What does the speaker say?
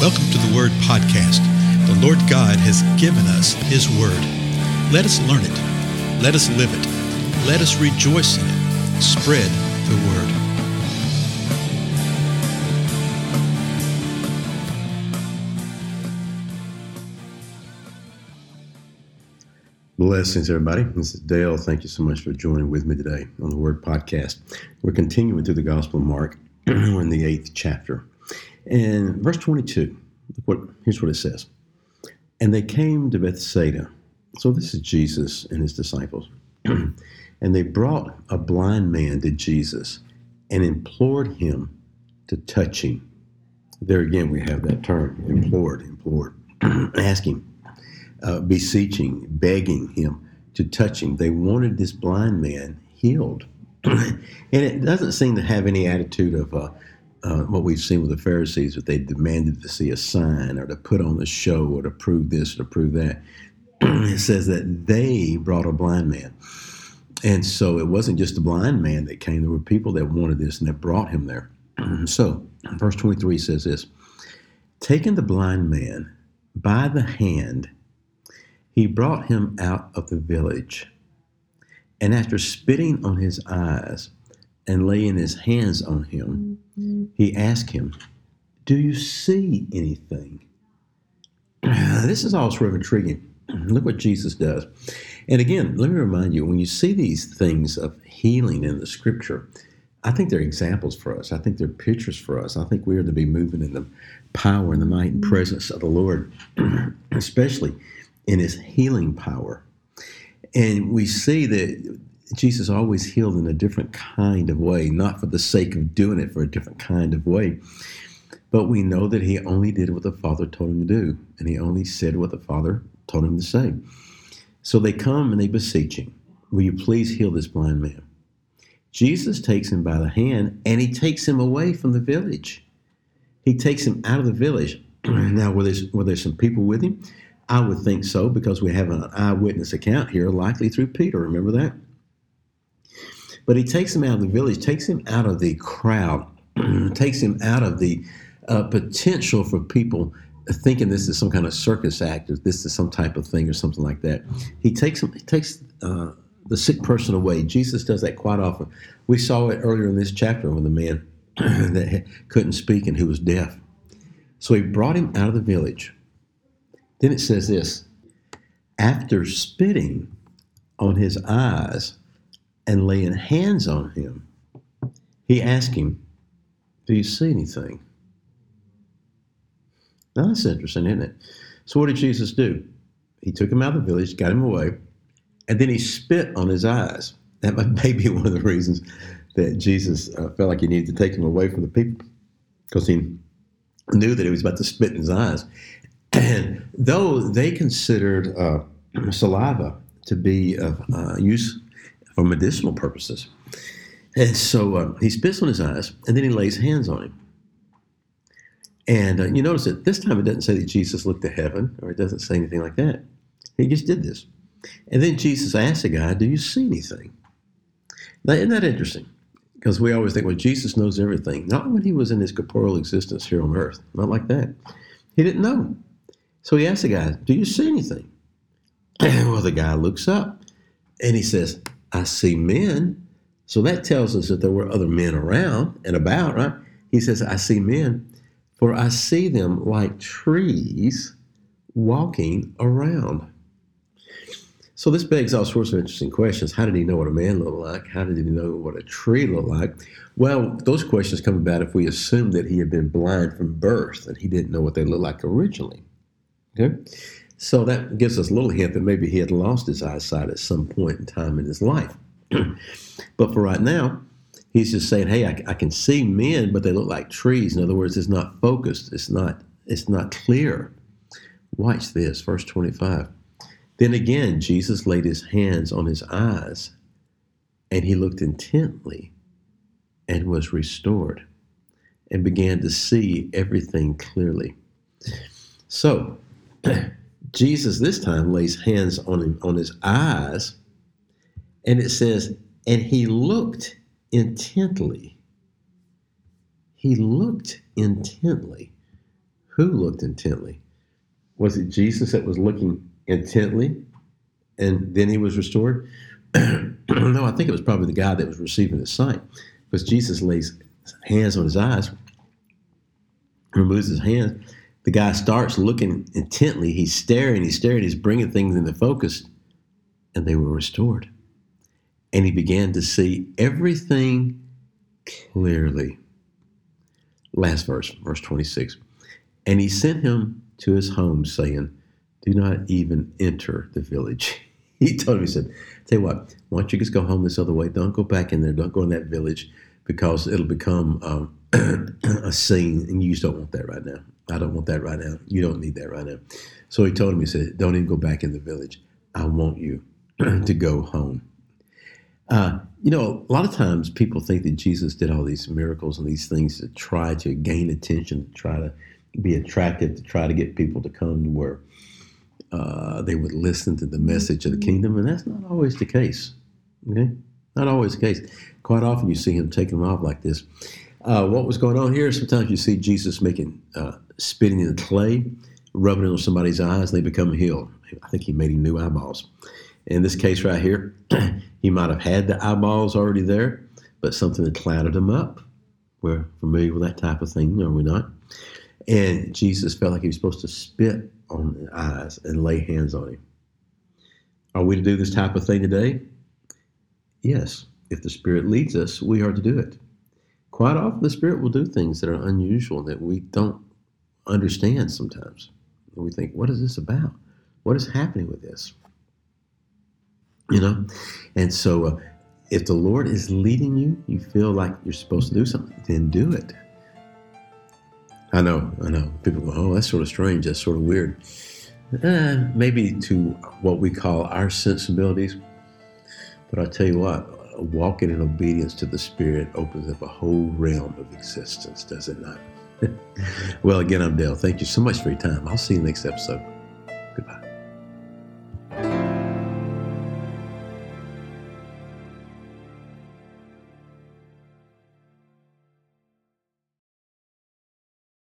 Welcome to the Word Podcast. The Lord God has given us His Word. Let us learn it. Let us live it. Let us rejoice in it. Spread the Word. Blessings, everybody. This is Dale. Thank you so much for joining with me today on the Word Podcast. We're continuing through the Gospel of Mark. We're in the eighth chapter. And verse 22, what, here's what it says. And they came to Bethsaida. So this is Jesus and his disciples. and they brought a blind man to Jesus and implored him to touch him. There again, we have that term implored, implored, asking, uh, beseeching, begging him to touch him. They wanted this blind man healed. and it doesn't seem to have any attitude of, uh, uh, what we've seen with the Pharisees, that they demanded to see a sign or to put on a show or to prove this or to prove that. it says that they brought a blind man. And so it wasn't just a blind man that came, there were people that wanted this and that brought him there. so, verse 23 says this Taking the blind man by the hand, he brought him out of the village. And after spitting on his eyes and laying his hands on him, mm-hmm. he asked him, Do you see anything? This is all sort of intriguing. Look what Jesus does. And again, let me remind you when you see these things of healing in the scripture, I think they're examples for us. I think they're pictures for us. I think we are to be moving in the power and the might and mm-hmm. presence of the Lord, especially in his healing power. And we see that Jesus always healed in a different kind of way, not for the sake of doing it for a different kind of way. But we know that he only did what the Father told him to do, and he only said what the Father told him to say. So they come and they beseech him, Will you please heal this blind man? Jesus takes him by the hand and he takes him away from the village. He takes him out of the village. now, were there, were there some people with him? I would think so because we have an eyewitness account here, likely through Peter. Remember that? But he takes him out of the village, takes him out of the crowd, takes him out of the uh, potential for people thinking this is some kind of circus act or this is some type of thing or something like that. He takes him, he takes uh, the sick person away. Jesus does that quite often. We saw it earlier in this chapter with the man that couldn't speak and who was deaf. So he brought him out of the village. Then it says this after spitting on his eyes and laying hands on him, he asked him, Do you see anything? Now that's interesting, isn't it? So what did Jesus do? He took him out of the village, got him away, and then he spit on his eyes. That may be one of the reasons that Jesus uh, felt like he needed to take him away from the people because he knew that he was about to spit in his eyes. And though they considered uh, saliva to be of uh, use for medicinal purposes, and so uh, he spits on his eyes and then he lays hands on him. And uh, you notice that this time it doesn't say that Jesus looked to heaven or it doesn't say anything like that. He just did this. And then Jesus asked the guy, Do you see anything? Now, isn't that interesting? Because we always think, well, Jesus knows everything. Not when he was in his corporeal existence here on earth. Not like that. He didn't know. So he asked the guy, Do you see anything? well, the guy looks up and he says, I see men. So that tells us that there were other men around and about, right? He says, I see men, for I see them like trees walking around. So this begs all sorts of interesting questions. How did he know what a man looked like? How did he know what a tree looked like? Well, those questions come about if we assume that he had been blind from birth and he didn't know what they looked like originally. Okay? So that gives us a little hint that maybe he had lost his eyesight at some point in time in his life. but for right now, he's just saying, "Hey, I, I, can see men, but they look like trees." In other words, it's not focused. It's not. It's not clear. Watch this, verse twenty-five. Then again, Jesus laid his hands on his eyes, and he looked intently, and was restored, and began to see everything clearly. So Jesus this time lays hands on him on his eyes, and it says, and he looked intently. He looked intently. Who looked intently? Was it Jesus that was looking intently and then he was restored? no, I think it was probably the guy that was receiving his sight because Jesus lays hands on his eyes, removes his hand. The guy starts looking intently. He's staring, he's staring, he's bringing things into focus, and they were restored. And he began to see everything clearly. Last verse, verse 26. And he sent him to his home, saying, Do not even enter the village. He told him, He said, Tell you what, why don't you just go home this other way? Don't go back in there. Don't go in that village because it'll become um, a scene, and you just don't want that right now. I don't want that right now. You don't need that right now. So he told him, He said, Don't even go back in the village. I want you to go home. Uh, you know, a lot of times people think that Jesus did all these miracles and these things to try to gain attention, to try to be attractive, to try to get people to come to where uh, they would listen to the message of the kingdom, and that's not always the case. Okay, not always the case. Quite often, you see him taking them off like this. Uh, what was going on here? Sometimes you see Jesus making uh, spitting in the clay, rubbing it on somebody's eyes, and they become healed. I think he made him new eyeballs. In this case right here, he might have had the eyeballs already there, but something had clouded them up. We're familiar with that type of thing, are we not? And Jesus felt like he was supposed to spit on the eyes and lay hands on him. Are we to do this type of thing today? Yes. If the Spirit leads us, we are to do it. Quite often, the Spirit will do things that are unusual that we don't understand sometimes. We think, what is this about? What is happening with this? You know? And so, uh, if the Lord is leading you, you feel like you're supposed to do something, then do it. I know, I know. People go, oh, that's sort of strange. That's sort of weird. Eh, maybe to what we call our sensibilities. But I tell you what, walking in obedience to the Spirit opens up a whole realm of existence, does it not? well, again, I'm Dale. Thank you so much for your time. I'll see you next episode.